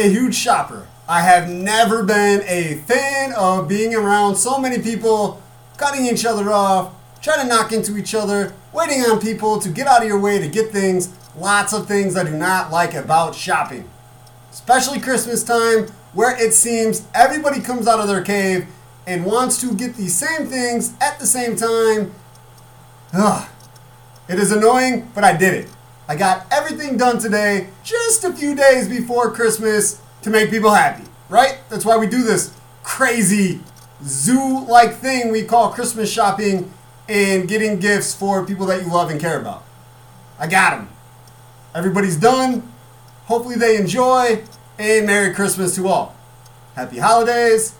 a huge shopper. I have never been a fan of being around so many people, cutting each other off, trying to knock into each other, waiting on people to get out of your way to get things. Lots of things I do not like about shopping. Especially Christmas time, where it seems everybody comes out of their cave and wants to get the same things at the same time. Ugh. It is annoying, but I did it. I got everything done today, just a few days before Christmas, to make people happy, right? That's why we do this crazy zoo like thing we call Christmas shopping and getting gifts for people that you love and care about. I got them. Everybody's done. Hopefully, they enjoy. And Merry Christmas to all. Happy holidays.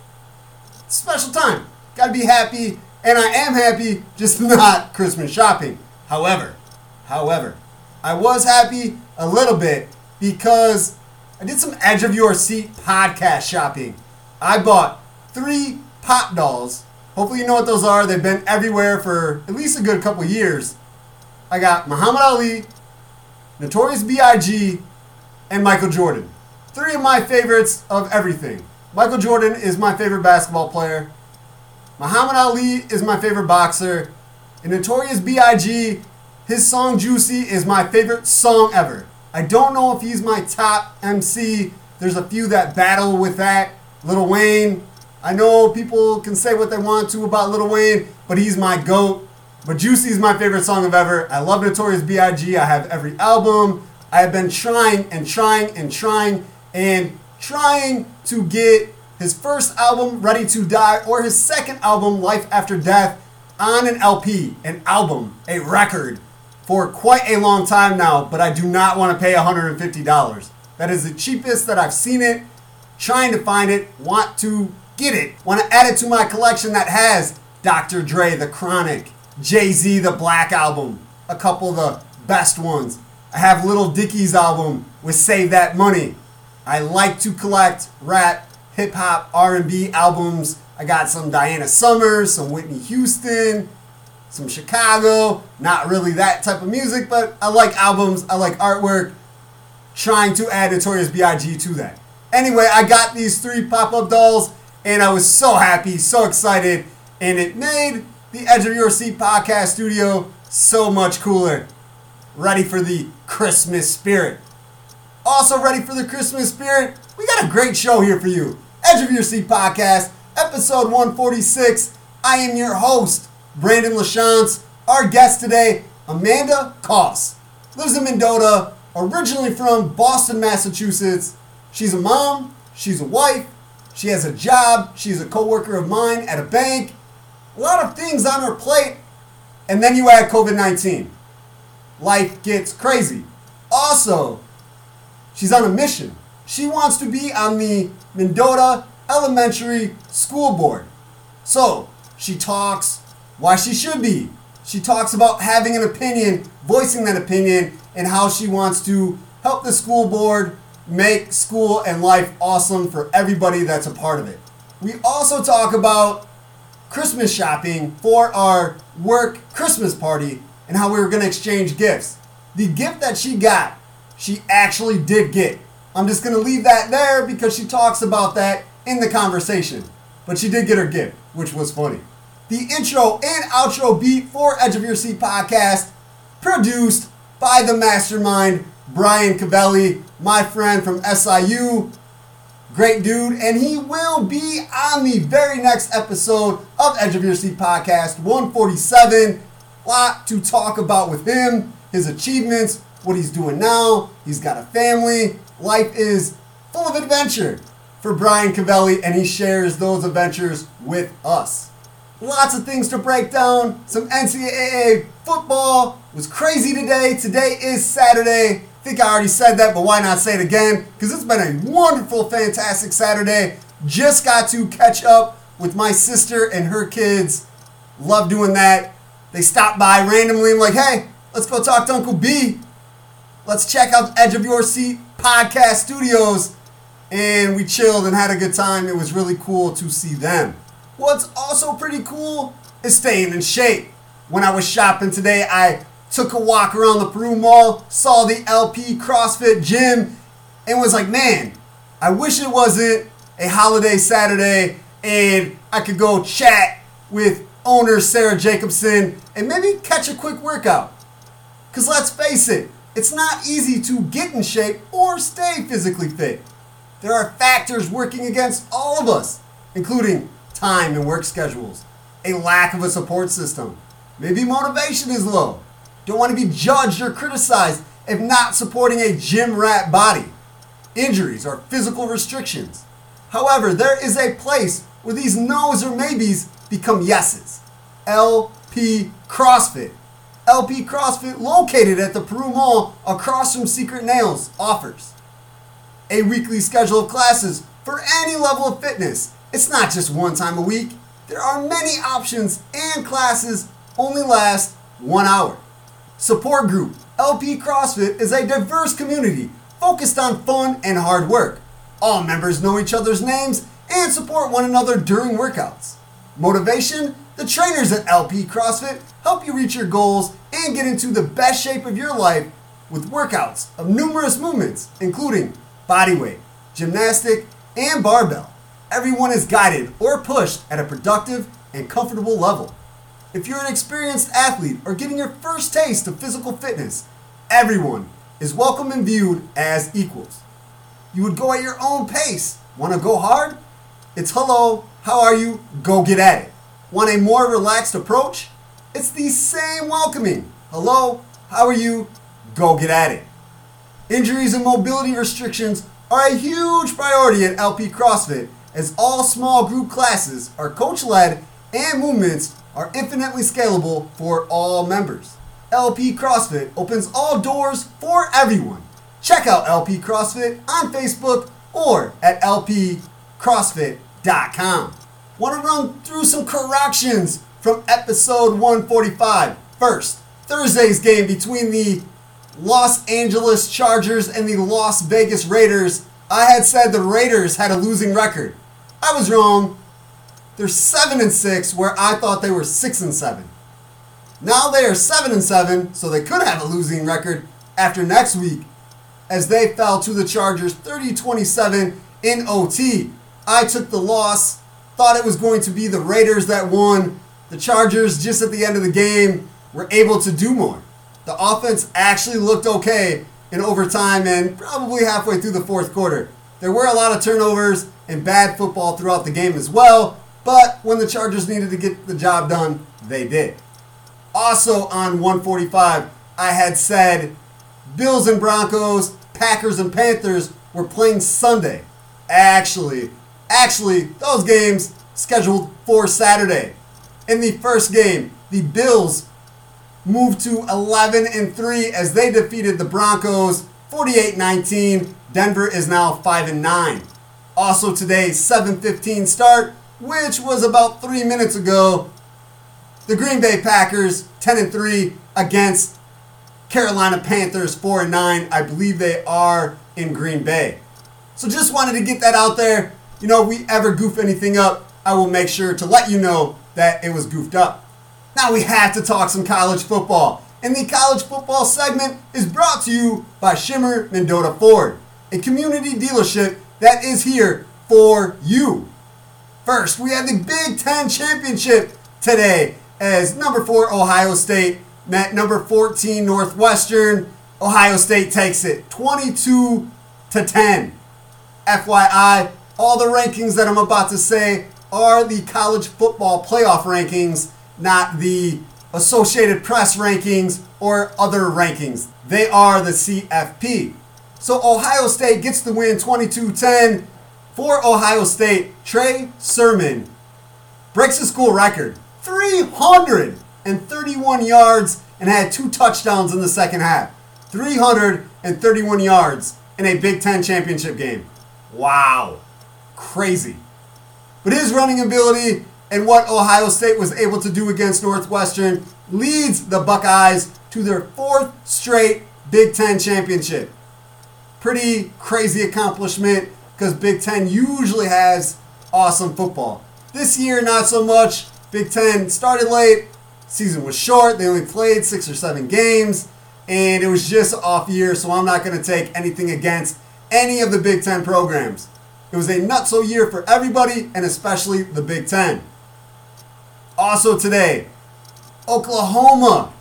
Special time. Gotta be happy. And I am happy, just not Christmas shopping. However, however, I was happy a little bit because I did some edge of your seat podcast shopping. I bought three pop dolls. Hopefully, you know what those are. They've been everywhere for at least a good couple years. I got Muhammad Ali, Notorious B.I.G., and Michael Jordan. Three of my favorites of everything. Michael Jordan is my favorite basketball player. Muhammad Ali is my favorite boxer. And Notorious B.I.G., his song Juicy is my favorite song ever. I don't know if he's my top MC. There's a few that battle with that. Lil Wayne. I know people can say what they want to about Lil Wayne, but he's my GOAT. But Juicy is my favorite song of ever. I love Notorious B.I.G. I have every album. I have been trying and trying and trying and trying to get his first album, Ready to Die, or his second album, Life After Death, on an LP, an album, a record, for quite a long time now, but I do not want to pay $150. That is the cheapest that I've seen it. Trying to find it, want to get it, want to add it to my collection that has Dr. Dre, The Chronic, Jay Z, The Black Album, a couple of the best ones. I have Little Dicky's album with Save That Money. I like to collect rap, hip hop, R&B albums. I got some Diana Summers, some Whitney Houston, some Chicago. Not really that type of music, but I like albums. I like artwork. Trying to add Notorious B.I.G. to that. Anyway, I got these three pop-up dolls, and I was so happy, so excited, and it made the Edge of Your Seat podcast studio so much cooler. Ready for the Christmas spirit. Also ready for the Christmas spirit? We got a great show here for you. Edge of Your Seat podcast, episode 146. I am your host, Brandon LaChance. Our guest today, Amanda Koss. Lives in Mendota, originally from Boston, Massachusetts. She's a mom, she's a wife, she has a job, she's a coworker of mine at a bank. A lot of things on her plate. And then you add COVID 19. Life gets crazy. Also, she's on a mission. She wants to be on the Mendota Elementary School Board. So, she talks why she should be. She talks about having an opinion, voicing that opinion, and how she wants to help the school board make school and life awesome for everybody that's a part of it. We also talk about Christmas shopping for our work Christmas party and how we were going to exchange gifts. The gift that she got, she actually did get. I'm just going to leave that there because she talks about that in the conversation. But she did get her gift, which was funny. The intro and outro beat for Edge of Your Seat podcast, produced by the mastermind, Brian Cavelli, my friend from SIU. Great dude, and he will be on the very next episode of Edge of Your Seat podcast, 147. Lot to talk about with him, his achievements, what he's doing now. He's got a family. Life is full of adventure for Brian Cavelli, and he shares those adventures with us. Lots of things to break down. Some NCAA football was crazy today. Today is Saturday. I think I already said that, but why not say it again? Because it's been a wonderful, fantastic Saturday. Just got to catch up with my sister and her kids. Love doing that. They stopped by randomly. I'm like, hey, let's go talk to Uncle B. Let's check out Edge of Your Seat podcast studios. And we chilled and had a good time. It was really cool to see them. What's also pretty cool is staying in shape. When I was shopping today, I took a walk around the Peru Mall, saw the LP CrossFit gym, and was like, man, I wish it wasn't a holiday Saturday and I could go chat with owner Sarah Jacobson and maybe catch a quick workout. Because let's face it, it's not easy to get in shape or stay physically fit. There are factors working against all of us, including time and work schedules, a lack of a support system, maybe motivation is low, don't want to be judged or criticized if not supporting a gym rat body, injuries or physical restrictions. However, there is a place where these no's or maybes become yeses. LP CrossFit. LP CrossFit, located at the Peru Mall across from Secret Nails, offers a weekly schedule of classes for any level of fitness. It's not just one time a week. There are many options and classes only last one hour. Support group LP CrossFit is a diverse community focused on fun and hard work. All members know each other's names and support one another during workouts. Motivation the trainers at LP CrossFit help you reach your goals and get into the best shape of your life with workouts of numerous movements, including bodyweight, gymnastic, and barbell. Everyone is guided or pushed at a productive and comfortable level. If you're an experienced athlete or getting your first taste of physical fitness, everyone is welcome and viewed as equals. You would go at your own pace. Want to go hard? It's hello, how are you? Go get at it. Want a more relaxed approach? It's the same welcoming. Hello, how are you? Go get at it. Injuries and mobility restrictions are a huge priority at LP CrossFit as all small group classes are coach led and movements are infinitely scalable for all members. LP CrossFit opens all doors for everyone. Check out LP CrossFit on Facebook or at lpcrossfit.com. Want to run through some corrections from episode 145. First, Thursday's game between the Los Angeles Chargers and the Las Vegas Raiders. I had said the Raiders had a losing record. I was wrong. They're 7 and 6 where I thought they were 6 and 7. Now they are 7 and 7, so they could have a losing record after next week as they fell to the Chargers 30-27 in OT. I took the loss, thought it was going to be the Raiders that won. The Chargers just at the end of the game were able to do more. The offense actually looked okay in overtime and probably halfway through the fourth quarter. There were a lot of turnovers and bad football throughout the game as well, but when the Chargers needed to get the job done, they did. Also on 145, I had said Bills and Broncos, Packers and Panthers were playing Sunday. Actually, actually, those games scheduled for Saturday. In the first game, the Bills moved to 11 and 3 as they defeated the Broncos 48-19. Denver is now 5 and 9. Also today, 7:15 start, which was about 3 minutes ago. The Green Bay Packers 10 and 3 against Carolina Panthers 4 and 9. I believe they are in Green Bay. So just wanted to get that out there. You know, if we ever goof anything up, I will make sure to let you know that it was goofed up. Now we have to talk some college football. And the college football segment is brought to you by Shimmer Mendota Ford, a community dealership that is here for you. First, we have the Big Ten Championship today as number four Ohio State met number 14 Northwestern. Ohio State takes it 22 to 10. FYI, all the rankings that I'm about to say are the college football playoff rankings, not the Associated Press rankings or other rankings. They are the CFP. So Ohio State gets the win 22 10 for Ohio State. Trey Sermon breaks the school record 331 yards and had two touchdowns in the second half. 331 yards in a Big Ten championship game. Wow. Crazy. But his running ability and what Ohio State was able to do against Northwestern leads the Buckeyes to their fourth straight Big Ten championship. Pretty crazy accomplishment because Big Ten usually has awesome football. This year, not so much. Big Ten started late, season was short. They only played six or seven games, and it was just off year, so I'm not going to take anything against any of the Big Ten programs. It was a nutso year for everybody, and especially the Big Ten. Also today, Oklahoma,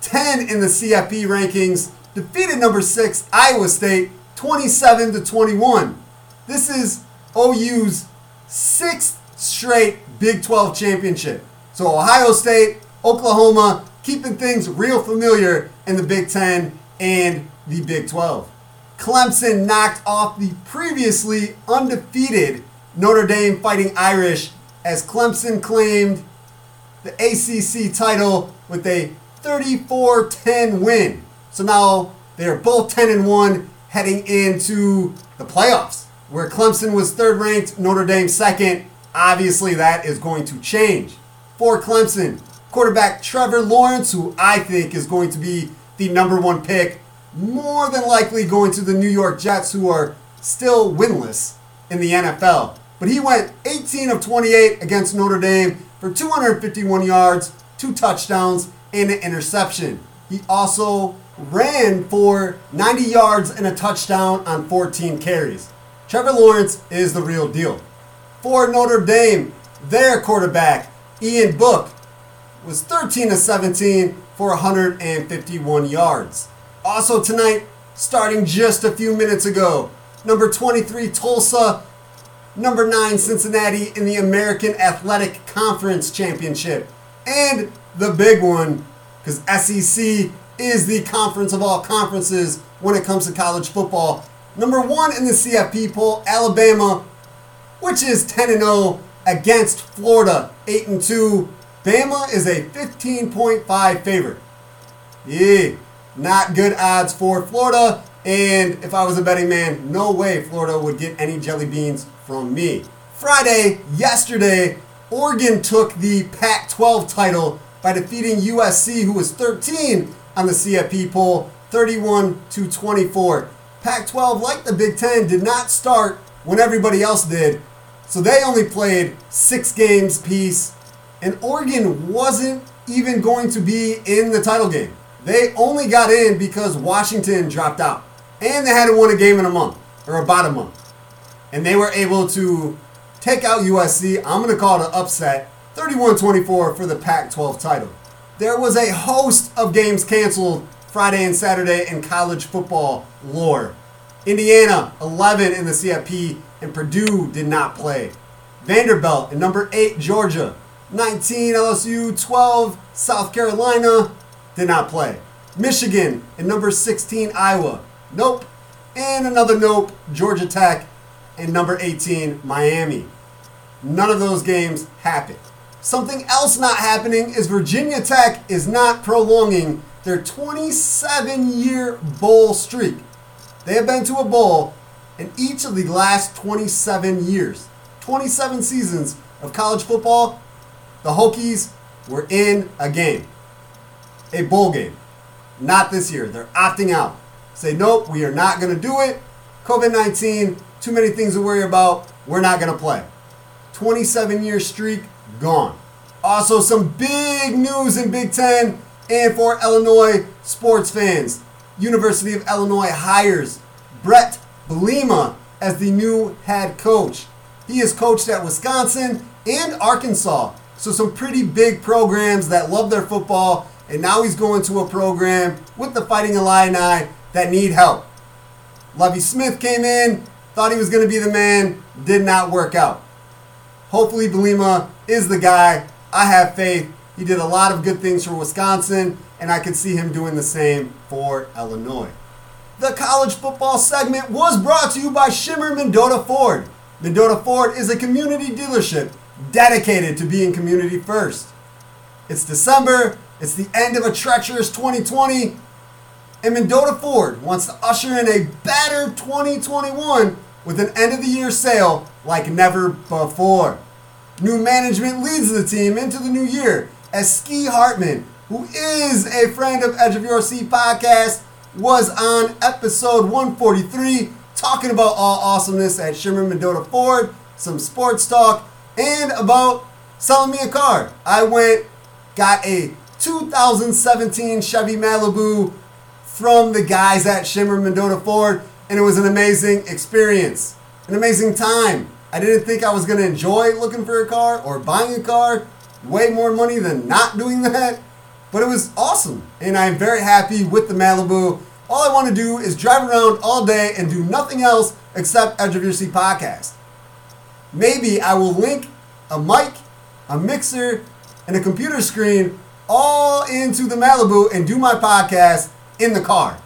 10 in the CFP rankings, defeated number 6 Iowa State 27 to 21. This is OU's sixth straight Big 12 championship. So Ohio State, Oklahoma, keeping things real familiar in the Big 10 and the Big 12. Clemson knocked off the previously undefeated Notre Dame Fighting Irish as Clemson claimed the ACC title with a 34-10 win. So now they're both 10 and 1 heading into the playoffs, where Clemson was third ranked, Notre Dame second. Obviously, that is going to change. For Clemson, quarterback Trevor Lawrence, who I think is going to be the number one pick, more than likely going to the New York Jets, who are still winless in the NFL. But he went 18 of 28 against Notre Dame for 251 yards, two touchdowns, and an interception. He also ran for 90 yards and a touchdown on 14 carries. Trevor Lawrence is the real deal. For Notre Dame, their quarterback, Ian Book, was 13 to 17 for 151 yards. Also tonight, starting just a few minutes ago, number 23 Tulsa, number 9 Cincinnati in the American Athletic Conference Championship. And the big one, because SEC is the conference of all conferences when it comes to college football. Number one in the CFP poll, Alabama, which is 10 0 against Florida, 8 and 2. Bama is a 15.5 favorite. Yeah, not good odds for Florida. And if I was a betting man, no way Florida would get any jelly beans from me. Friday, yesterday, Oregon took the Pac 12 title by defeating USC, who was 13 on the CFP poll, 31 to 24. Pac 12, like the Big Ten, did not start when everybody else did, so they only played six games piece, and Oregon wasn't even going to be in the title game. They only got in because Washington dropped out, and they hadn't won a game in a month, or about a month. And they were able to take out USC. I'm going to call it an upset 31 24 for the Pac 12 title. There was a host of games canceled Friday and Saturday in college football lore. Indiana, 11 in the CFP, and Purdue did not play. Vanderbilt and number 8, Georgia. 19, LSU, 12, South Carolina, did not play. Michigan and number 16, Iowa. Nope. And another nope, Georgia Tech and number 18, Miami. None of those games happened. Something else not happening is Virginia Tech is not prolonging their 27 year bowl streak. They have been to a bowl in each of the last 27 years. 27 seasons of college football, the Hokies were in a game, a bowl game. Not this year. They're opting out. Say, nope, we are not going to do it. COVID 19, too many things to worry about. We're not going to play. 27 year streak gone. Also, some big news in Big Ten and for Illinois sports fans. University of Illinois hires Bret Bielema as the new head coach. He has coached at Wisconsin and Arkansas, so some pretty big programs that love their football, and now he's going to a program with the Fighting Illini that need help. Lovie Smith came in, thought he was going to be the man, did not work out. Hopefully, Bielema is the guy. I have faith. He did a lot of good things for Wisconsin, and I could see him doing the same for Illinois. The college football segment was brought to you by Shimmer Mendota Ford. Mendota Ford is a community dealership dedicated to being community first. It's December, it's the end of a treacherous 2020, and Mendota Ford wants to usher in a better 2021 with an end of the year sale like never before. New management leads the team into the new year as Ski Hartman, who is a friend of Edge of Your Seat podcast, was on episode 143 talking about all awesomeness at Shimmer Mendota Ford, some sports talk, and about selling me a car. I went, got a 2017 Chevy Malibu from the guys at Shimmer Mendota Ford, and it was an amazing experience, an amazing time. I didn't think I was going to enjoy looking for a car or buying a car. Way more money than not doing that. But it was awesome. And I am very happy with the Malibu. All I want to do is drive around all day and do nothing else except Edge of Your Seat podcast. Maybe I will link a mic, a mixer, and a computer screen all into the Malibu and do my podcast in the car.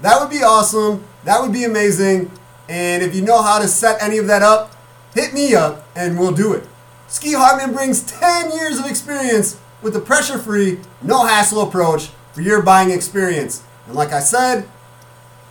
That would be awesome. That would be amazing. And if you know how to set any of that up, hit me up and we'll do it. Ski Hartman brings 10 years of experience with the pressure free, no hassle approach for your buying experience. And like I said,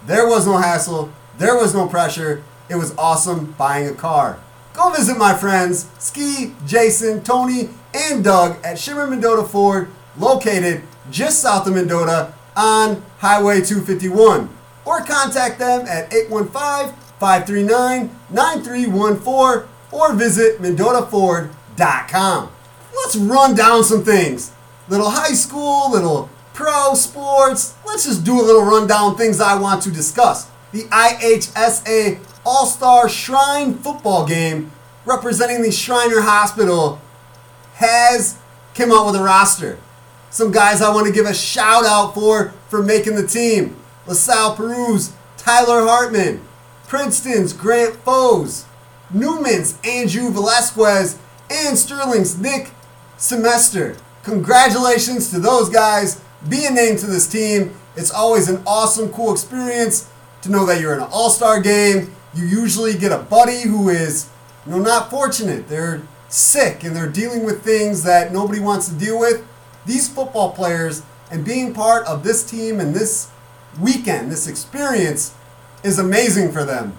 there was no hassle, there was no pressure. It was awesome buying a car. Go visit my friends, Ski, Jason, Tony, and Doug at Shimmer Mendota Ford, located just south of Mendota on Highway 251. Or contact them at 815 539 9314 or visit MendotaFord.com. Let's run down some things. Little high school, little pro sports. Let's just do a little rundown things I want to discuss. The IHSA All Star Shrine football game representing the Shriner Hospital has come out with a roster. Some guys I want to give a shout out for for making the team. LaSalle Peru's Tyler Hartman, Princeton's Grant Foes, Newman's Andrew Velasquez, and Sterling's Nick Semester. Congratulations to those guys being named to this team. It's always an awesome, cool experience to know that you're in an all-star game. You usually get a buddy who is, you know, not fortunate. They're sick and they're dealing with things that nobody wants to deal with. These football players and being part of this team and this weekend, this experience is amazing for them.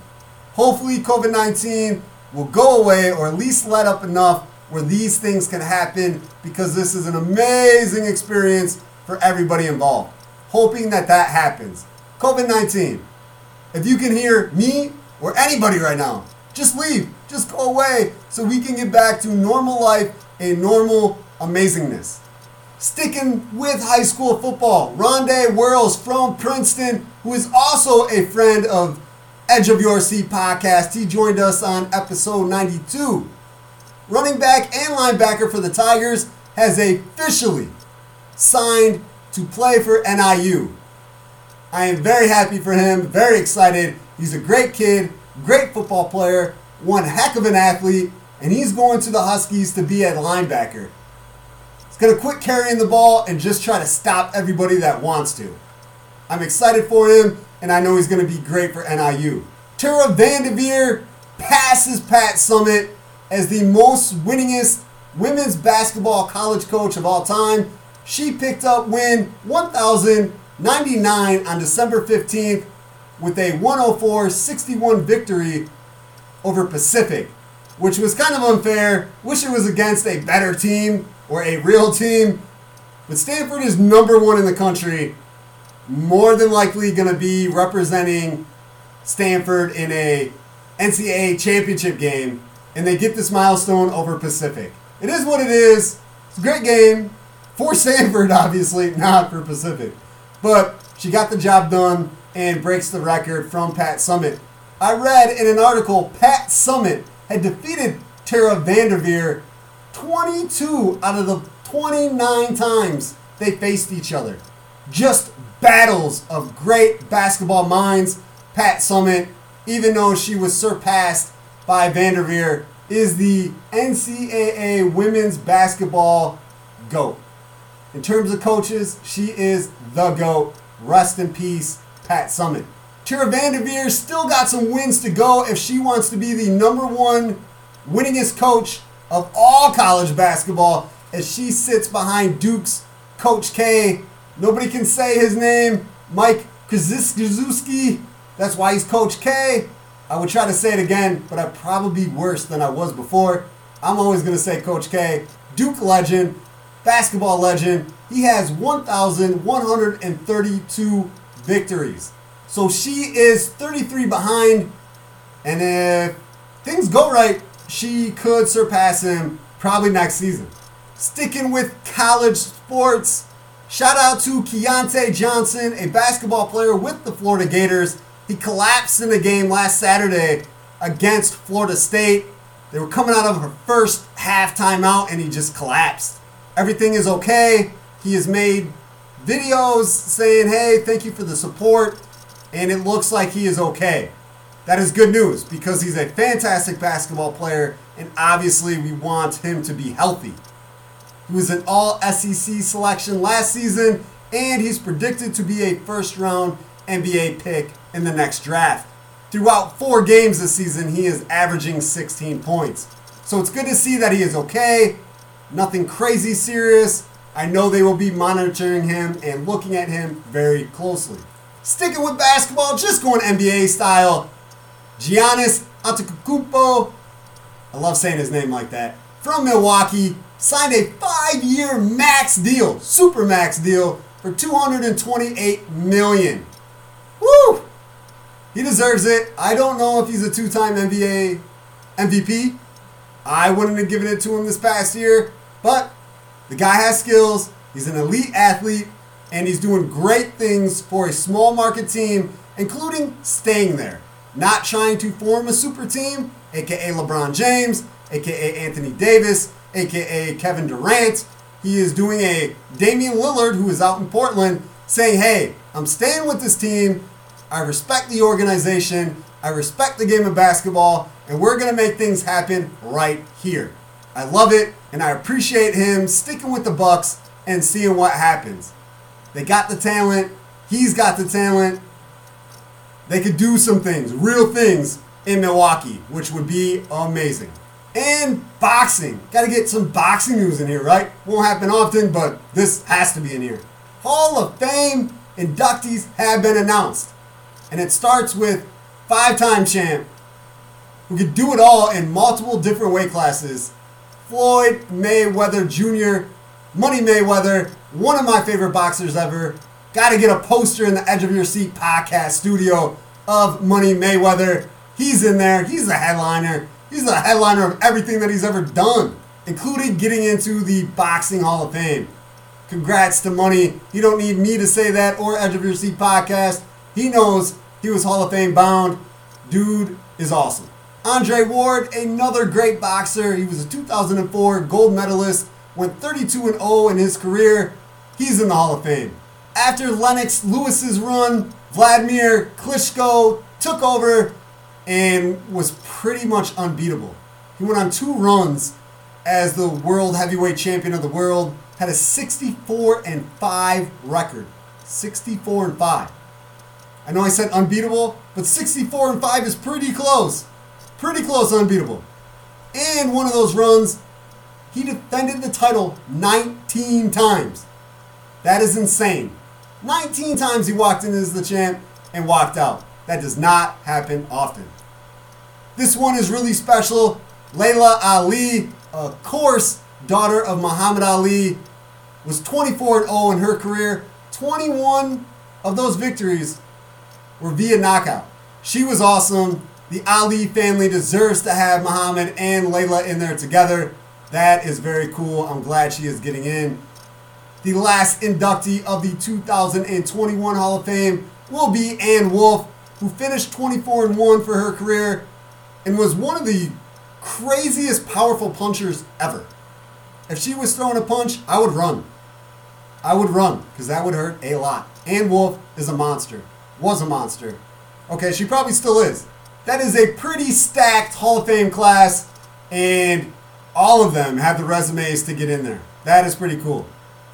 Hopefully, COVID 19 will go away or at least let up enough where these things can happen because this is an amazing experience for everybody involved. Hoping that that happens. COVID 19. If you can hear me or anybody right now, just leave. Just go away so we can get back to normal life and normal amazingness. Sticking with high school football, Rondé Whirls from Princeton, who is also a friend of Edge of Your Seat podcast. He joined us on episode 92. Running back and linebacker for the Tigers has officially signed to play for NIU. I am very happy for him, very excited. He's a great kid, great football player, one heck of an athlete, and he's going to the Huskies to be a linebacker. Going to quit carrying the ball and just try to stop everybody that wants to. I'm excited for him, and I know he's going to be great for NIU. Tara Vanderveer passes Pat Summitt as the most winningest women's basketball college coach of all time. She picked up win 1,099 on December 15th with a 104-61 victory over Pacific, which was kind of unfair. Wish it was against a better team or a real team. But Stanford is number one in the country, more than likely going to be representing Stanford in a NCAA championship game, and they get this milestone over Pacific. It is what it is. It's a great game for Stanford, obviously, not for Pacific. But she got the job done and breaks the record from Pat Summitt. I read in an article Pat Summitt had defeated Tara Vanderveer 22 out of the 29 times they faced each other. Just battles of great basketball minds. Pat Summitt, even though she was surpassed by Vanderveer, is the NCAA women's basketball GOAT. In terms of coaches, she is the GOAT. Rest in peace, Pat Summitt. Tara Vanderveer still got some wins to go if she wants to be the number one winningest coach of all college basketball as she sits behind Duke's Coach K. Nobody can say his name, Mike Krzyzewski. That's why he's Coach K. I would try to say it again, but I'd probably be worse than I was before. I'm always going to say Coach K. Duke legend, basketball legend. He has 1,132 victories. So she is 33 behind, and if things go right, she could surpass him probably next season. Sticking with college sports, shout out to Keyontae Johnson, a basketball player with the Florida Gators. He collapsed in the game last Saturday against Florida State. They were coming out of her first half timeout and he just collapsed. Everything is okay. He has made videos saying, hey, thank you for the support. And it looks like he is okay. That is good news because he's a fantastic basketball player and obviously we want him to be healthy. He was an all SEC selection last season and he's predicted to be a first round NBA pick in the next draft. Throughout four games this season, he is averaging 16 points. So it's good to see that he is okay. Nothing crazy serious. I know they will be monitoring him and looking at him very closely. Sticking with basketball, just going NBA style. Giannis Antetokounmpo, I love saying his name like that, from Milwaukee, signed a five-year max deal, super max deal, for 228 million. Woo! He deserves it. I don't know if he's a two-time NBA MVP. I wouldn't have given it to him this past year, but the guy has skills. He's an elite athlete, and he's doing great things for a small market team, including staying there. Not trying to form a super team, aka LeBron James, aka Anthony Davis, aka Kevin Durant. He is doing a Damian Lillard, who is out in Portland, saying, Hey, I'm staying with this team. I respect the organization. I respect the game of basketball, and we're going to make things happen right here. I love it, and I appreciate him sticking with the Bucks and seeing what happens. They got the talent. He's got the talent. They could do some things, real things in Milwaukee, which would be amazing. And boxing. Got to get some boxing news in here, right? Won't happen often, but this has to be in here. Hall of Fame inductees have been announced. And it starts with five time champ who could do it all in multiple different weight classes. Floyd Mayweather Jr., Money Mayweather, one of my favorite boxers ever. Got to get a poster in the Edge of Your Seat podcast studio of Money Mayweather. He's in there. He's the headliner. He's the headliner of everything that he's ever done, including getting into the Boxing Hall of Fame. Congrats to Money. You don't need me to say that or Edge of Your Seat podcast. He knows he was Hall of Fame bound. Dude is awesome. Andre Ward, another great boxer. He was a 2004 gold medalist, went 32 and 0 in his career. He's in the Hall of Fame. After Lennox Lewis's run, Vladimir Klitschko took over and was pretty much unbeatable. He went on two runs as the world heavyweight champion of the world, had a 64 and 5 record. 64 and 5. I know I said unbeatable, but 64 and 5 is pretty close. Pretty close unbeatable. And one of those runs, he defended the title 19 times. That is insane. 19 times he walked in as the champ and walked out. That does not happen often. This one is really special. Laila Ali, of course, daughter of Muhammad Ali, was 24 0 in her career. 21 of those victories were via knockout. She was awesome. The Ali family deserves to have Muhammad and Layla in there together. That is very cool. I'm glad she is getting in. The last inductee of the 2021 Hall of Fame will be Ann Wolfe, who finished 24 and 1 for her career and was one of the craziest powerful punchers ever. If she was throwing a punch, I would run. I would run because that would hurt a lot. Ann Wolfe is a monster. Was a monster. Okay, she probably still is. That is a pretty stacked Hall of Fame class, and all of them have the resumes to get in there. That is pretty cool.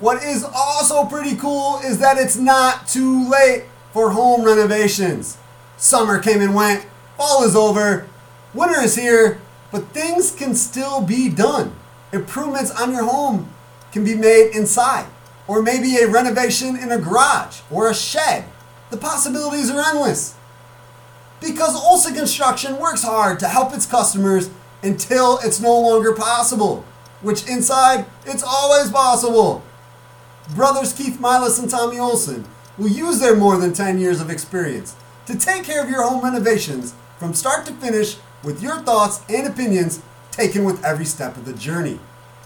What is also pretty cool is that it's not too late for home renovations. Summer came and went, fall is over, winter is here, but things can still be done. Improvements on your home can be made inside, or maybe a renovation in a garage or a shed. The possibilities are endless. Because Olson Construction works hard to help its customers until it's no longer possible, which inside, it's always possible. Brothers Keith Milas and Tommy Olson will use their more than 10 years of experience to take care of your home renovations from start to finish with your thoughts and opinions taken with every step of the journey.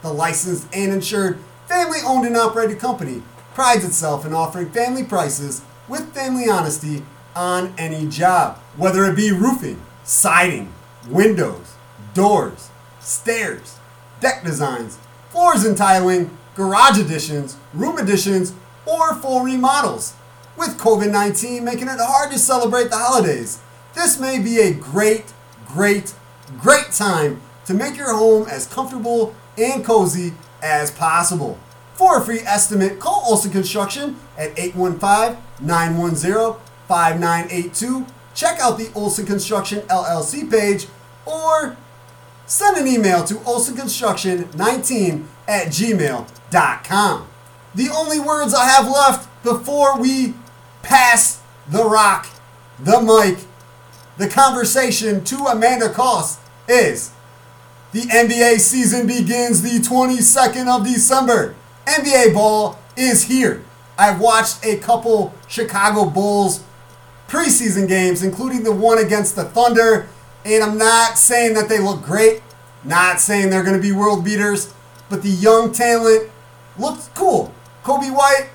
The licensed and insured, family owned and operated company prides itself in offering family prices with family honesty on any job, whether it be roofing, siding, windows, doors, stairs, deck designs, floors and tiling, garage additions, room additions, or full remodels. With COVID 19 making it hard to celebrate the holidays, this may be a great, great, great time to make your home as comfortable and cozy as possible. For a free estimate, call Olson Construction at 815 910 5982. Check out the Olson Construction LLC page or send an email to olsonconstruction19 at gmail.com. The only words I have left before we pass the rock, the mic, the conversation to Amanda Koss is the NBA season begins the 22nd of December. NBA ball is here. I've watched a couple Chicago Bulls preseason games, including the one against the Thunder, and I'm not saying that they look great, not saying they're going to be world beaters, but the young talent looks cool. Coby White,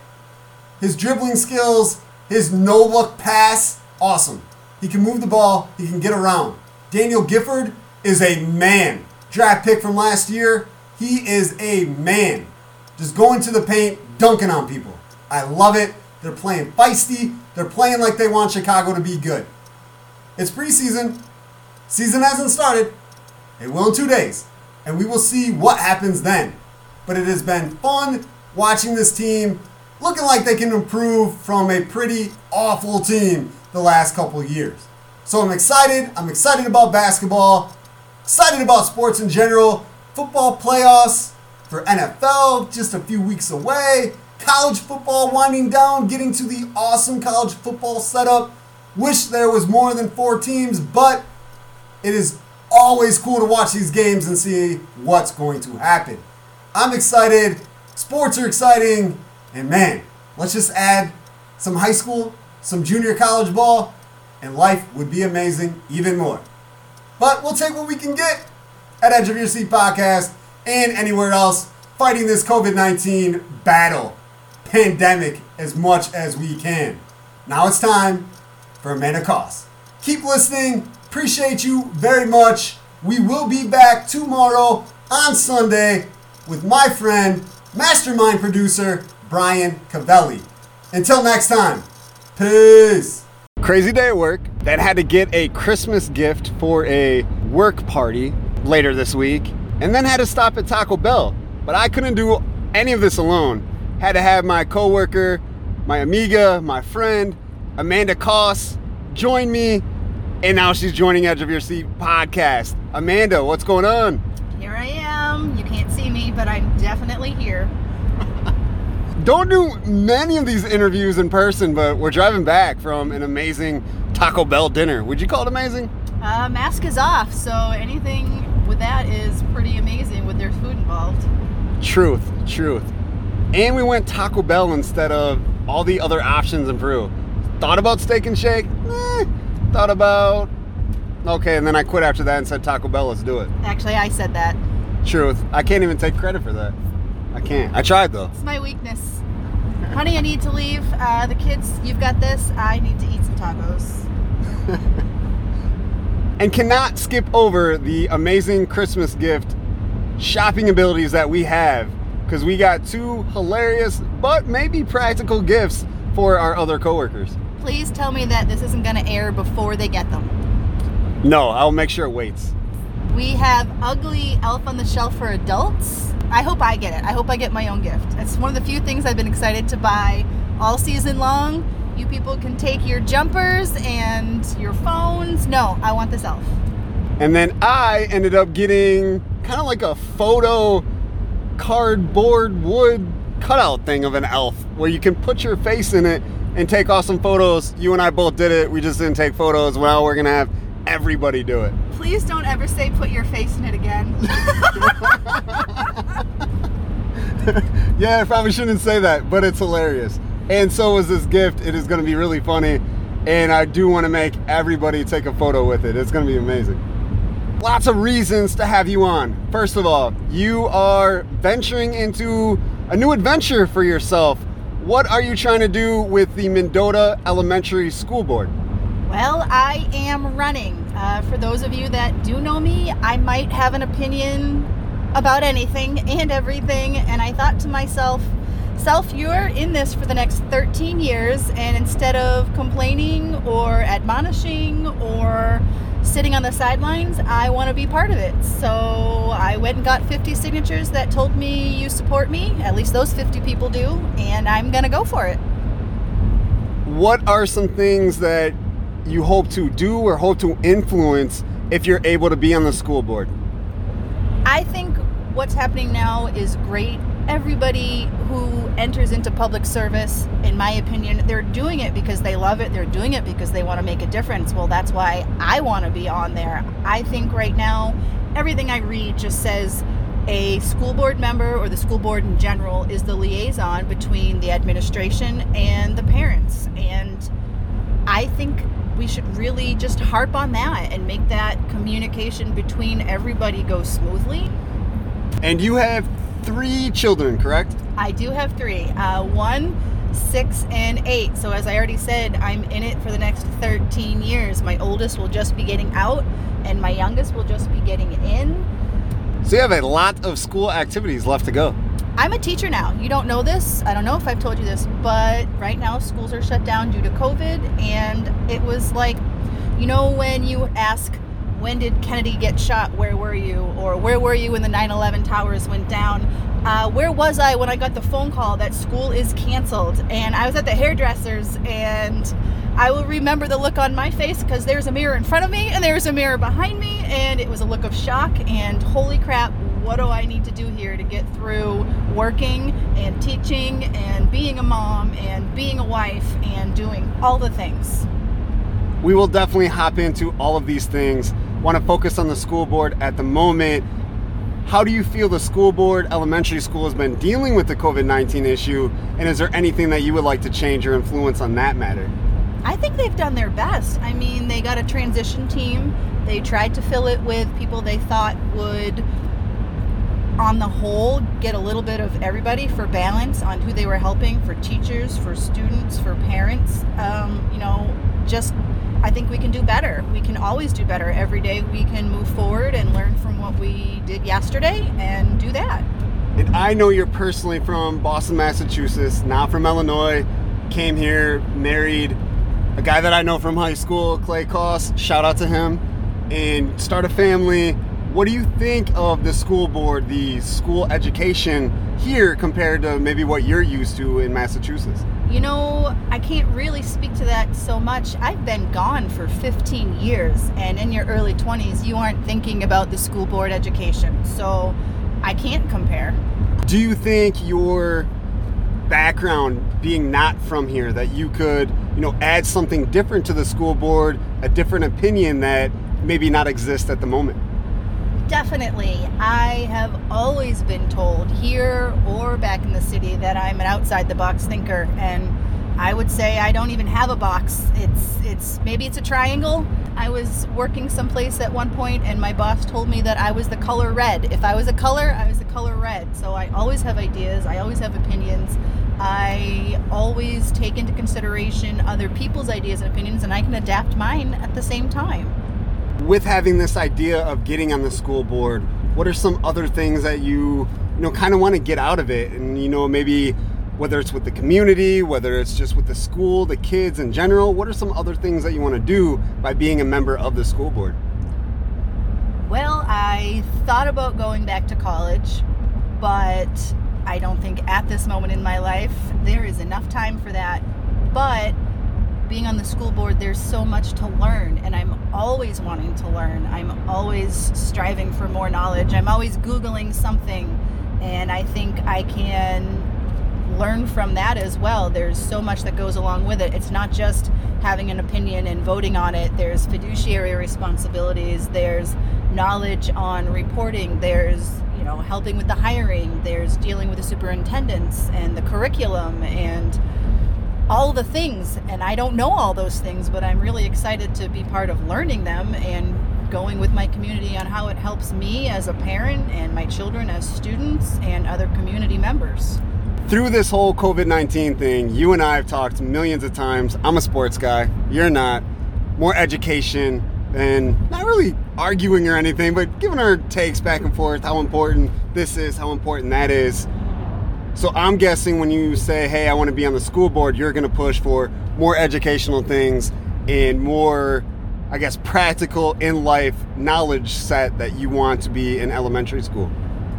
his dribbling skills, his no look pass, awesome. He can move the ball, he can get around. Daniel Gafford is a man. Draft pick from last year, he is a man. Just going to the paint, dunking on people. I love it. They're playing feisty. They're playing like they want Chicago to be good. It's preseason. Season hasn't started. It will in two days. And we will see what happens then. But it has been fun watching this team looking like they can improve from a pretty awful team the last couple years. So I'm excited. I'm excited about basketball. Excited about sports in general. Football playoffs for NFL just a few weeks away. College football winding down, getting to the awesome college football setup. Wish there was more than four teams, but it is always cool to watch these games and see what's going to happen. I'm excited. Sports are exciting. And man, let's just add some high school, some junior college ball, and life would be amazing even more. But we'll take what we can get at Edge of Your Seat podcast and anywhere else fighting this COVID 19 battle, pandemic, as much as we can. Now it's time for Amanda Koss. Keep listening. Appreciate you very much. We will be back tomorrow on Sunday with my friend, mastermind producer, Brian Cavelli. Until next time, peace. Crazy day at work. Then had to get a Christmas gift for a work party later this week. And then had to stop at Taco Bell. But I couldn't do any of this alone. Had to have my coworker, my amiga, my friend, Amanda Koss, join me. And now she's joining Edge of Your Seat podcast. Amanda, what's going on? Here I am. You can't see me, but I'm definitely here. Don't do many of these interviews in person, but we're driving back from an amazing Taco Bell dinner. Would you call it amazing? Uh, mask is off, so anything with that is pretty amazing with their food involved. Truth, truth. And we went Taco Bell instead of all the other options in Peru. Thought about Steak and Shake? Eh. Thought about. Okay, and then I quit after that and said Taco Bell, let's do it. Actually, I said that. Truth. I can't even take credit for that. I can't. I tried though. It's my weakness. Honey, I need to leave. Uh, the kids, you've got this. I need to eat some tacos. and cannot skip over the amazing Christmas gift shopping abilities that we have because we got two hilarious but maybe practical gifts for our other coworkers. Please tell me that this isn't going to air before they get them. No, I'll make sure it waits. We have Ugly Elf on the Shelf for adults. I hope I get it. I hope I get my own gift. It's one of the few things I've been excited to buy all season long. You people can take your jumpers and your phones. No, I want this elf. And then I ended up getting kind of like a photo cardboard wood cutout thing of an elf where you can put your face in it and take awesome photos. You and I both did it. We just didn't take photos. Well, we're to have everybody do it. Please don't ever say put your face in it again. yeah, I probably shouldn't say that, but it's hilarious. And so is this gift. It is to be really funny. And I do want to make everybody take a photo with it. It's going to be amazing. Lots of reasons to have you on. First of all, you are venturing into a new adventure for yourself. What are you trying to do with the Mendota Elementary School Board? Well, I am running. Uh, for those of you that do know me, I might have an opinion about anything and everything, and I thought to myself, Self, you're in this for the next 13 years, and instead of complaining or admonishing or sitting on the sidelines, I want to be part of it. So I went and got 50 signatures that told me you support me. At least those 50 people do, and I'm going to go for it. What are some things that you hope to do or hope to influence if you're able to be on the school board? I think what's happening now is great. Everybody who enters into public service, in my opinion, they're doing it because they love it. They're doing it because they want to make a difference. Well, that's why I want to be on there. I think right now, everything I read just says a school board member or the school board in general is the liaison between the administration and the parents. And I think we should really just harp on that and make that communication between everybody go smoothly. And you have three children, correct? I do have three uh, one, six, and eight. So, as I already said, I'm in it for the next 13 years. My oldest will just be getting out, and my youngest will just be getting in. So, you have a lot of school activities left to go. I'm a teacher now. You don't know this. I don't know if I've told you this, but right now schools are shut down due to COVID. And it was like, you know, when you ask, when did Kennedy get shot? Where were you? Or where were you when the 9 11 towers went down? Uh, where was I when I got the phone call that school is canceled? And I was at the hairdresser's, and I will remember the look on my face because there's a mirror in front of me and there's a mirror behind me, and it was a look of shock and holy crap, what do I need to do here to get through working and teaching and being a mom and being a wife and doing all the things? We will definitely hop into all of these things. Want to focus on the school board at the moment. How do you feel the school board, elementary school, has been dealing with the COVID 19 issue? And is there anything that you would like to change or influence on that matter? I think they've done their best. I mean, they got a transition team. They tried to fill it with people they thought would on the whole, get a little bit of everybody for balance on who they were helping for teachers, for students, for parents. Um, you know, just I think we can do better. We can always do better. Every day we can move forward and learn from what we did yesterday and do that. And I know you're personally from Boston, Massachusetts, not from Illinois. Came here, married a guy that I know from high school, Clay Koss. Shout out to him. And start a family what do you think of the school board, the school education here compared to maybe what you're used to in Massachusetts? You know, I can't really speak to that so much. I've been gone for 15 years, and in your early 20s, you aren't thinking about the school board education. So I can't compare. Do you think your background being not from here that you could, you know, add something different to the school board, a different opinion that maybe not exist at the moment? Definitely. I have always been told here or back in the city that I'm an outside the box thinker and I would say I don't even have a box. It's it's maybe it's a triangle. I was working someplace at one point and my boss told me that I was the color red. If I was a color, I was the color red. So I always have ideas, I always have opinions. I always take into consideration other people's ideas and opinions and I can adapt mine at the same time with having this idea of getting on the school board, what are some other things that you, you know, kind of want to get out of it? And, you know, maybe whether it's with the community, whether it's just with the school, the kids in general, what are some other things that you want to do by being a member of the school board? Well, I thought about going back to college, but I don't think at this moment in my life there is enough time for that. But being on the school board, there's so much to learn, and I'm always wanting to learn. I'm always striving for more knowledge. I'm always Googling something, and I think I can learn from that as well. There's so much that goes along with it. It's not just having an opinion and voting on it, there's fiduciary responsibilities, there's knowledge on reporting, there's you know helping with the hiring there's dealing with the superintendents and the curriculum and all the things and I don't know all those things, but I'm really excited to be part of learning them and going with my community on how it helps me as a parent and my children as students and other community members. Through this whole COVID 19 thing, you and I have talked millions of times. I'm a sports guy, you're not. more education and not really arguing or anything, but giving our takes back and forth how important this is, how important that is. So I'm guessing when you say, hey, I want to be on the school board, you're going to push for more educational things and more, I guess, practical in life knowledge set that you want to be in elementary school.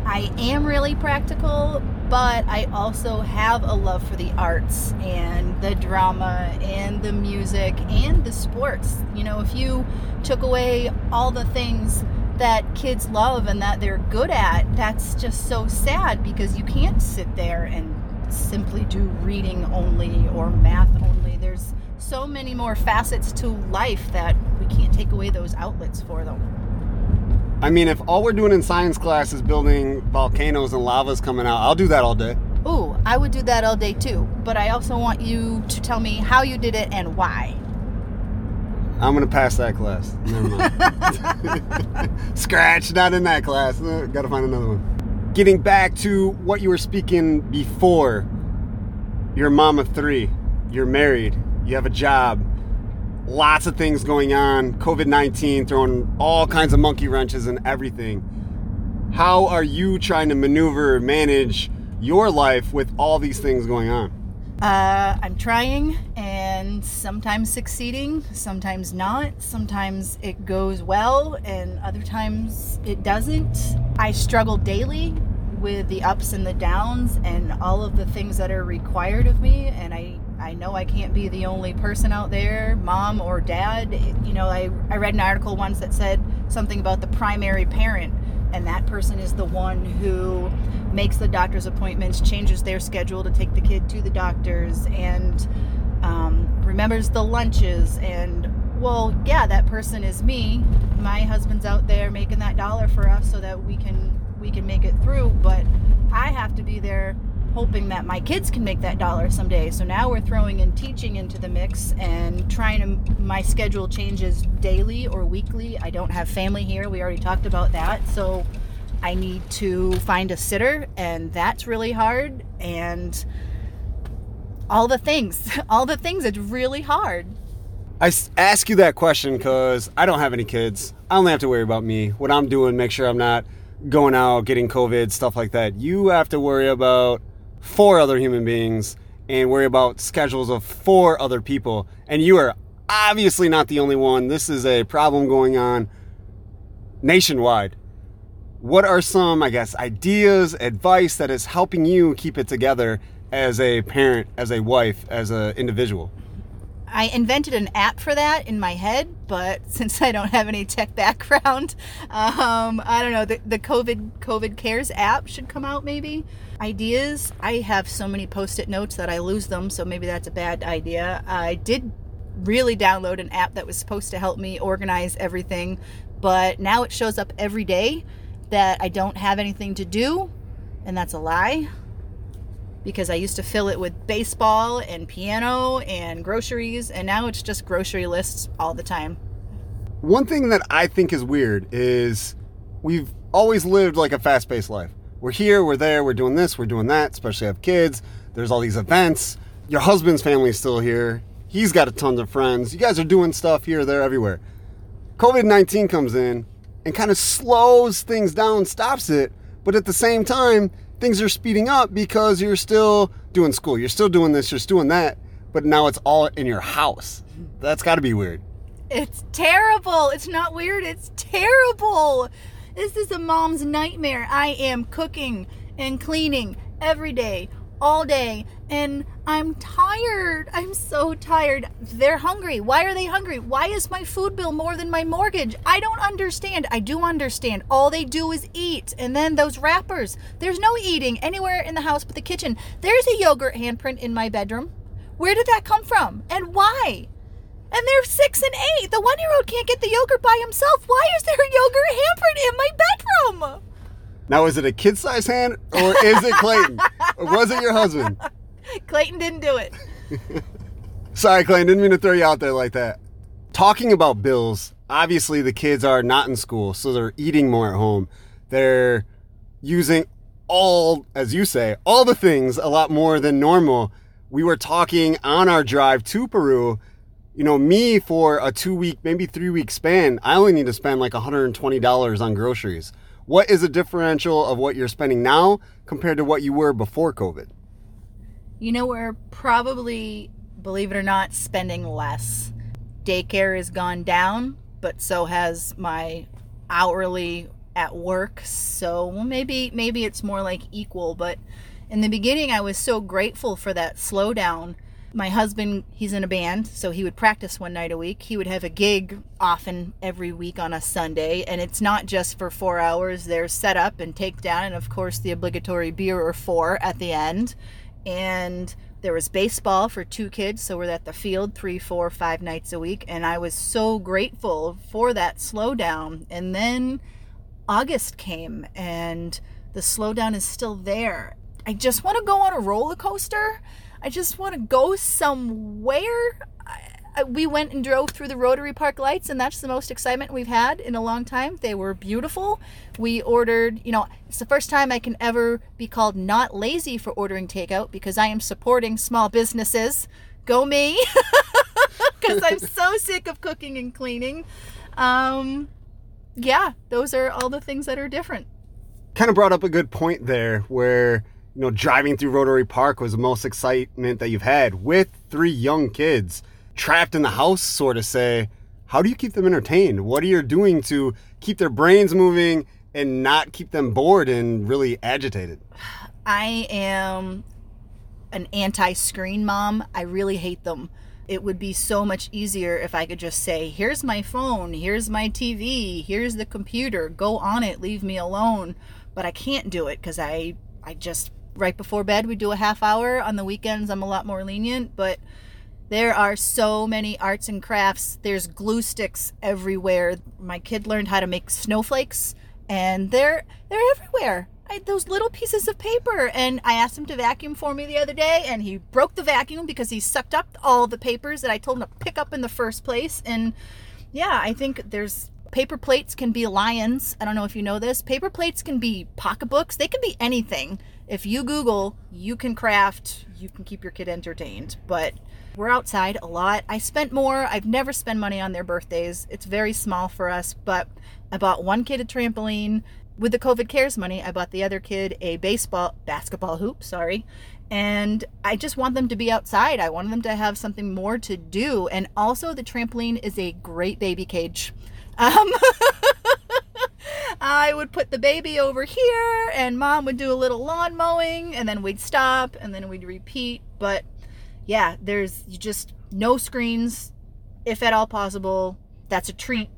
I am really practical, but I also have a love for the arts and the drama and the music and the sports. You know, if you took away all the things that kids love and that they're good at, that's just so sad because you can't sit there and simply do reading only or math only. There's so many more facets to life that we can't take away those outlets for them. I mean, if all we're doing in science class is building volcanoes and lava's coming out, I'll do that all day. Ooh, I would do that all day too. But I also want you to tell me how you did it and why. I'm gonna pass that class. Never mind. Scratch, not in that class. Uh, gotta find another one. Getting back to what you were speaking before. You're a mom of three. You're married. You have a job. Lots of things going on. COVID 19 throwing all kinds of monkey wrenches and everything. How are you trying to maneuver, manage your life with all these things going on? Uh, I'm trying and sometimes succeeding, sometimes not. Sometimes it goes well and other times it doesn't. I struggle daily with the ups and the downs and all of the things that are required of me and I I know I can't be the only person out there, mom or dad. You know, I, I read an article once that said something about the primary parent, and that person is the one who makes the doctor's appointments, changes their schedule to take the kid to the doctors, and um, remembers the lunches. And well, yeah, that person is me. My husband's out there making that dollar for us so that we can we can make it through. But I have to be there hoping that my kids can make that dollar someday. So now we're throwing in teaching into the mix and trying to, my schedule changes daily or weekly. I don't have family here. We already talked about that. So I need to find a sitter, and that's really hard. And all the things, all the things, it's really hard. I ask you that question because I don't have any kids. I only have to worry about me, what I'm doing, make sure I'm not going out, getting COVID, stuff like that. You have to worry about four other human beings and worry about schedules of four other people. And you are obviously not the only one. This is a problem going on nationwide. What are some, I guess, ideas, advice that is helping you keep it together as a parent, as a wife, as an individual? I invented an app for that in my head, but since I don't have any tech background, um, I don't know. The, the COVID COVID Cares app should come out maybe. Ideas. I have so many post-it notes that I lose them, so maybe that's a bad idea. I did really download an app that was supposed to help me organize everything, but now it shows up every day that I don't have anything to do, and that's a lie because I used to fill it with baseball and piano and groceries, and now it's just grocery lists all the time. One thing that I think is weird is we've always lived like a fast paced life. We're here, we're there, we're doing this, we're doing that, especially have kids. There's all these events. Your husband's family is still here. He's got a ton of friends. You guys are doing stuff here, there, everywhere. COVID 19 comes in and kind of slows things down, stops it, but at the same time, things are speeding up because you're still doing school, you're still doing this, you're still doing that, but now it's all in your house. That's got to be weird. It's terrible. It's not weird, it's terrible. This is a mom's nightmare. I am cooking and cleaning every day, all day, and I'm tired. I'm so tired. They're hungry. Why are they hungry? Why is my food bill more than my mortgage? I don't understand. I do understand. All they do is eat. And then those wrappers. There's no eating anywhere in the house but the kitchen. There's a yogurt handprint in my bedroom. Where did that come from? And why? And they're six and eight. The one year old can't get the yogurt by himself. Why is there a yogurt handprint in my bedroom? Now, is it a kid sized hand or is it Clayton? or was it your husband? Clayton didn't do it. Sorry, Clayton, didn't mean to throw you out there like that. Talking about bills, obviously the kids are not in school, so they're eating more at home. They're using all, as you say, all the things a lot more than normal. We were talking on our drive to Peru you know, me for a two week, maybe three week span, I only need to spend like $120 on groceries. What is a differential of what you're spending now compared to what you were before COVID? You know, we're probably, believe it or not, spending less. Daycare has gone down, but so has my hourly at work. So maybe maybe it's more like equal, but in the beginning I was so grateful for that slowdown my husband, he's in a band, so he would practice one night a week. He would have a gig often every week on a Sunday, and it's not just for four hours. There's setup and takedown, and of course, the obligatory beer or four at the end. And there was baseball for two kids, so we're at the field three, four, five nights a week. And I was so grateful for that slowdown. And then August came, and the slowdown is still there. I just want to go on a roller coaster I just want to go somewhere. I, I, we went and drove through the Rotary Park lights, and that's the most excitement we've had in a long time. They were beautiful. We ordered, you know, it's the first time I can ever be called not lazy for ordering takeout because I am supporting small businesses. Go me! Because I'm so sick of cooking and cleaning. Um, yeah, those are all the things that are different. Kind of brought up a good point there where you know, driving through Rotary Park was the most excitement that you've had with three young kids trapped in the house, sort of say, how do you keep them entertained? What are you doing to keep their brains moving and not keep them bored and really agitated? I am an anti screen mom. I really hate them. It would be so much easier if I could just say, here's my phone, here's my TV, here's the computer, go on it, leave me alone. But I can't do it because I I just right before bed we do a half hour. On the weekends i'm a lot more lenient but there are so many arts and crafts. There's glue sticks everywhere. My kid learned how to make snowflakes and they're they're everywhere. I, those little pieces of paper and i asked him to vacuum for me the other day and he broke the vacuum because he sucked up all the papers that i told him to pick up in the first place and yeah i think there's paper plates can be lions. I don't know if you know this. Paper plates can be pocketbooks. They can be anything if you Google, you can craft, you can keep your kid entertained. But we're outside a lot. I spent more. I've never spent money on their birthdays. It's very small for us, but I bought one kid a trampoline. With the COVID cares money, I bought the other kid a baseball basketball hoop, sorry. And I just want them to be outside. I want them to have something more to do. And also the trampoline is a great baby cage. Um, I would put the baby over here, and mom would do a little lawn mowing, and then we'd stop, and then we'd repeat. But yeah, there's just no screens, if at all possible. That's a treat.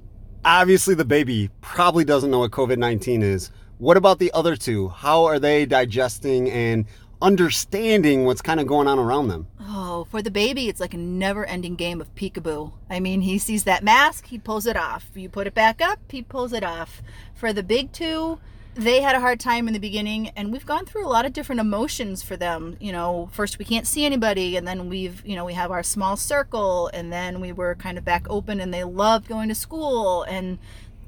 Obviously, the baby probably doesn't know what COVID 19 is. What about the other two? How are they digesting and understanding what's kind of going on around them. Oh, for the baby, it's like a never ending game of peekaboo. I mean, he sees that mask, he pulls it off. You put it back up, he pulls it off. For the big two, they had a hard time in the beginning, and we've gone through a lot of different emotions for them. You know, first we can't see anybody, and then we've, you know, we have our small circle, and then we were kind of back open, and they loved going to school. And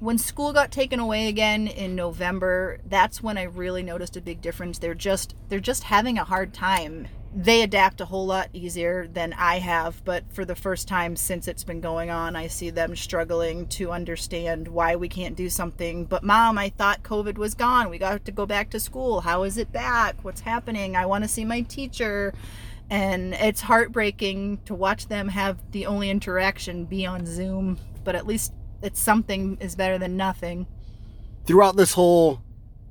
when school got taken away again in November, that's when I really noticed a big difference. They're just they're just having a hard time. They adapt a whole lot easier than I have, but for the first time since it's been going on, I see them struggling to understand why we can't do something. But mom, I thought COVID was gone. We got to go back to school. How is it back? What's happening? I want to see my teacher. And it's heartbreaking to watch them have the only interaction be on Zoom, but at least it's something is better than nothing. Throughout this whole,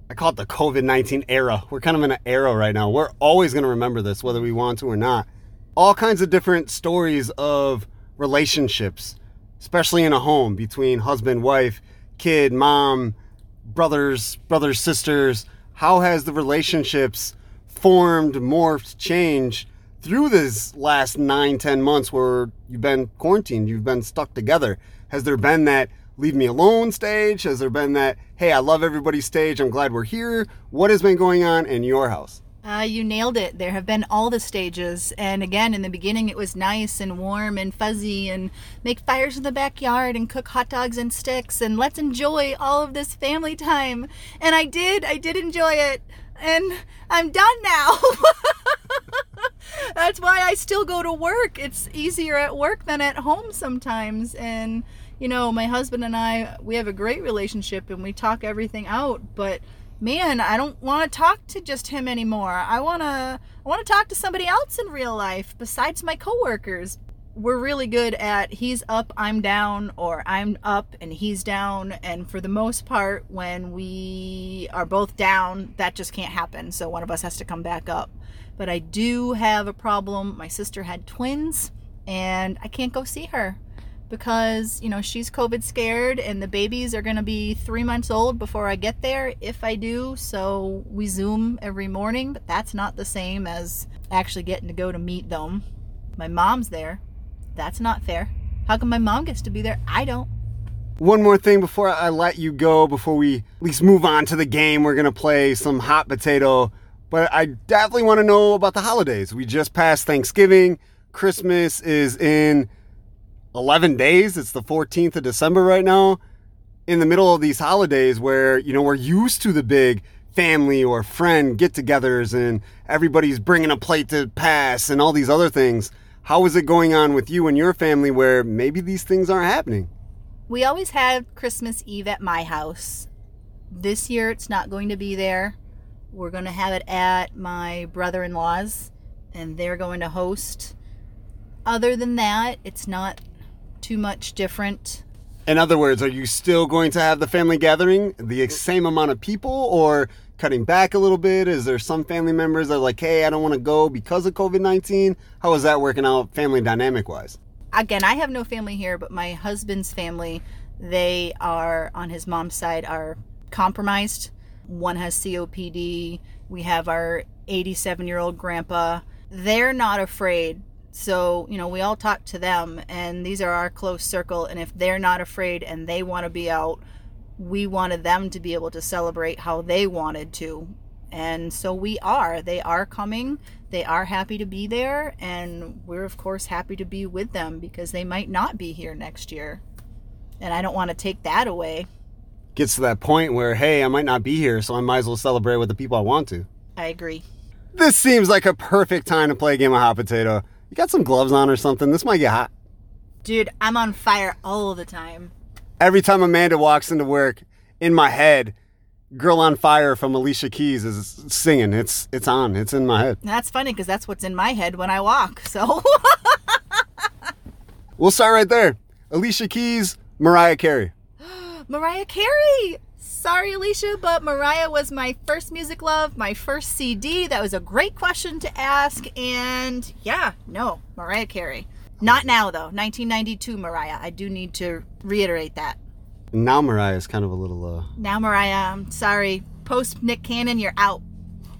I call it the COVID 19 era, we're kind of in an era right now. We're always going to remember this, whether we want to or not. All kinds of different stories of relationships, especially in a home between husband, wife, kid, mom, brothers, brothers, sisters. How has the relationships formed, morphed, changed through this last nine, ten months where you've been quarantined, you've been stuck together? Has there been that leave me alone stage? Has there been that, hey, I love everybody stage, I'm glad we're here? What has been going on in your house? Uh, you nailed it. There have been all the stages. And again, in the beginning, it was nice and warm and fuzzy and make fires in the backyard and cook hot dogs and sticks and let's enjoy all of this family time. And I did. I did enjoy it. And I'm done now. That's why I still go to work. It's easier at work than at home sometimes. And, you know, my husband and I, we have a great relationship and we talk everything out. But man, I don't want to talk to just him anymore. I want to I want to talk to somebody else in real life besides my coworkers. We're really good at he's up, I'm down, or I'm up and he's down. And for the most part, when we are both down, that just can't happen. So one of us has to come back up. But I do have a problem. My sister had twins, and I can't go see her because, you know, she's COVID scared, and the babies are going to be three months old before I get there, if I do. So we Zoom every morning, but that's not the same as actually getting to go to meet them. My mom's there. That's not fair. How come my mom gets to be there? I don't. One more thing before I let you go, before we at least move on to the game, we're going to play some hot potato. But I definitely want to know about the holidays. We just passed Thanksgiving. Christmas is in 11 days. It's the 14th of December right now. In the middle of these holidays where, you know, we're used to the big family or friend get togethers and everybody's bringing a plate to pass and all these other things. How is it going on with you and your family where maybe these things aren't happening? We always have Christmas Eve at my house. This year it's not going to be there. We're going to have it at my brother in law's, and they're going to host. Other than that, it's not too much different. In other words, are you still going to have the family gathering, the same amount of people, or cutting back a little bit? Is there some family members that are like, hey, I don't want to go because of COVID 19? How is that working out family dynamic wise? Again, I have no family here, but my husband's family, they are on his mom's side, are compromised. One has COPD. We have our 87 year old grandpa. They're not afraid so, you know, we all talk to them, and these are our close circle. And if they're not afraid and they want to be out, we wanted them to be able to celebrate how they wanted to. And so we are. They are coming. They are happy to be there. And we're, of course, happy to be with them because they might not be here next year. And I don't want to take that away. Gets to that point where, hey, I might not be here, so I might as well celebrate with the people I want to. I agree. This seems like a perfect time to play a game of hot potato. You got some gloves on or something? This might get hot. Dude, I'm on fire all the time. Every time Amanda walks into work, in my head, Girl on Fire from Alicia Keys is singing. It's it's on. It's in my head. That's funny because that's what's in my head when I walk. So we'll start right there. Alicia Keys, Mariah Carey. Mariah Carey. Sorry, Alicia, but Mariah was my first music love, my first CD. That was a great question to ask. And yeah, no, Mariah Carey. Not now, though. 1992 Mariah. I do need to reiterate that. Now Mariah is kind of a little. Uh... Now Mariah, I'm sorry. Post Nick Cannon, you're out.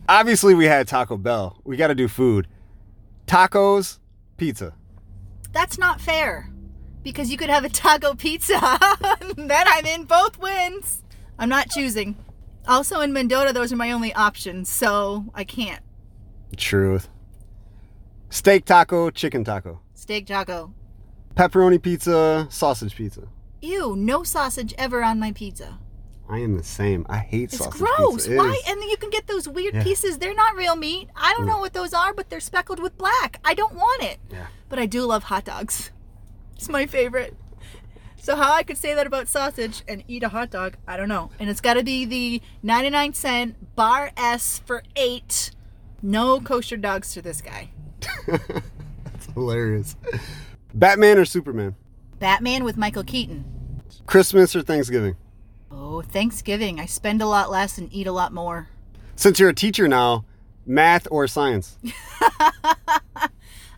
Obviously, we had Taco Bell. We got to do food. Tacos, pizza. That's not fair because you could have a taco pizza. then I'm in both wins. I'm not choosing. Also in Mendota, those are my only options, so I can't. Truth. Steak taco, chicken taco. Steak taco. Pepperoni pizza, sausage pizza. Ew, no sausage ever on my pizza. I am the same. I hate it's sausage gross. pizza. It Why? is- And then you can get those weird Yeah. pieces. They're not real meat. I don't mm. know what those are, but they're speckled with black. I don't want it. Yeah. But I do love hot dogs. It's my favorite. So how I could say that about sausage and eat a hot dog, I don't know. And it's got to be the 99 cent Bar-S for 8. No kosher dogs to this guy. That's hilarious. Batman or Superman? Batman with Michael Keaton. Christmas or Thanksgiving? Oh, Thanksgiving. I spend a lot less and eat a lot more. Since you're a teacher now, math or science?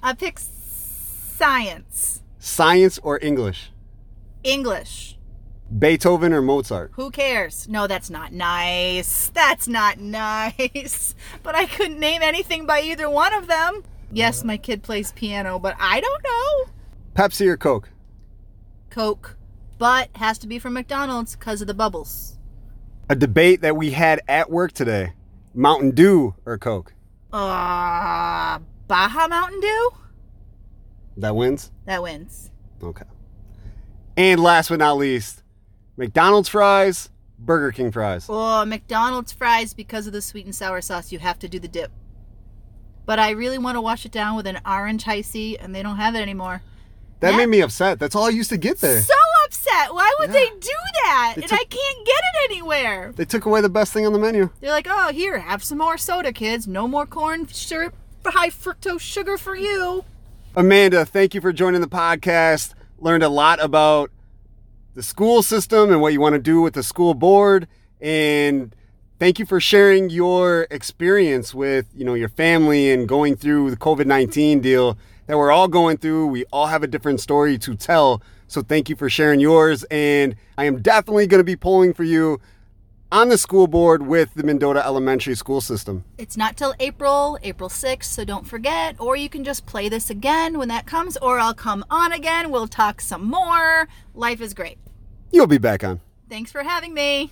I pick science. Science or English? English. Beethoven or Mozart? Who cares? No, that's not nice. That's not nice. But I couldn't name anything by either one of them. Yes, my kid plays piano, but I don't know. Pepsi or Coke? Coke. But has to be from McDonald's because of the bubbles. A debate that we had at work today. Mountain Dew or Coke? Uh, Baja Mountain Dew? That wins? That wins. Okay. And last but not least, McDonald's fries, Burger King fries. Oh, McDonald's fries because of the sweet and sour sauce. You have to do the dip. but I really want to wash it down with an orange Hi-C, and they don't have it anymore. That made me upset. That's all I used to get there. So upset. Why would Yeah. they do that? They and took- I can't get it anywhere. They took away the best thing on the menu. They're like, oh, here, have some more soda, kids. No more corn syrup, high fructose sugar for you. Amanda, thank you for joining the podcast. Learned a lot about the school system and what you want to do with the school board. And thank you for sharing your experience with, you know, your family and going through the COVID-19 deal that we're all going through. We all have a different story to tell. So thank you for sharing yours. And I am definitely going to be polling for you on the school board with the Mendota Elementary School System. It's not till April, April 6th, so don't forget. Or you can just play this again when that comes, or I'll come on again. We'll talk some more. Life is great. You'll be back on. Thanks for having me.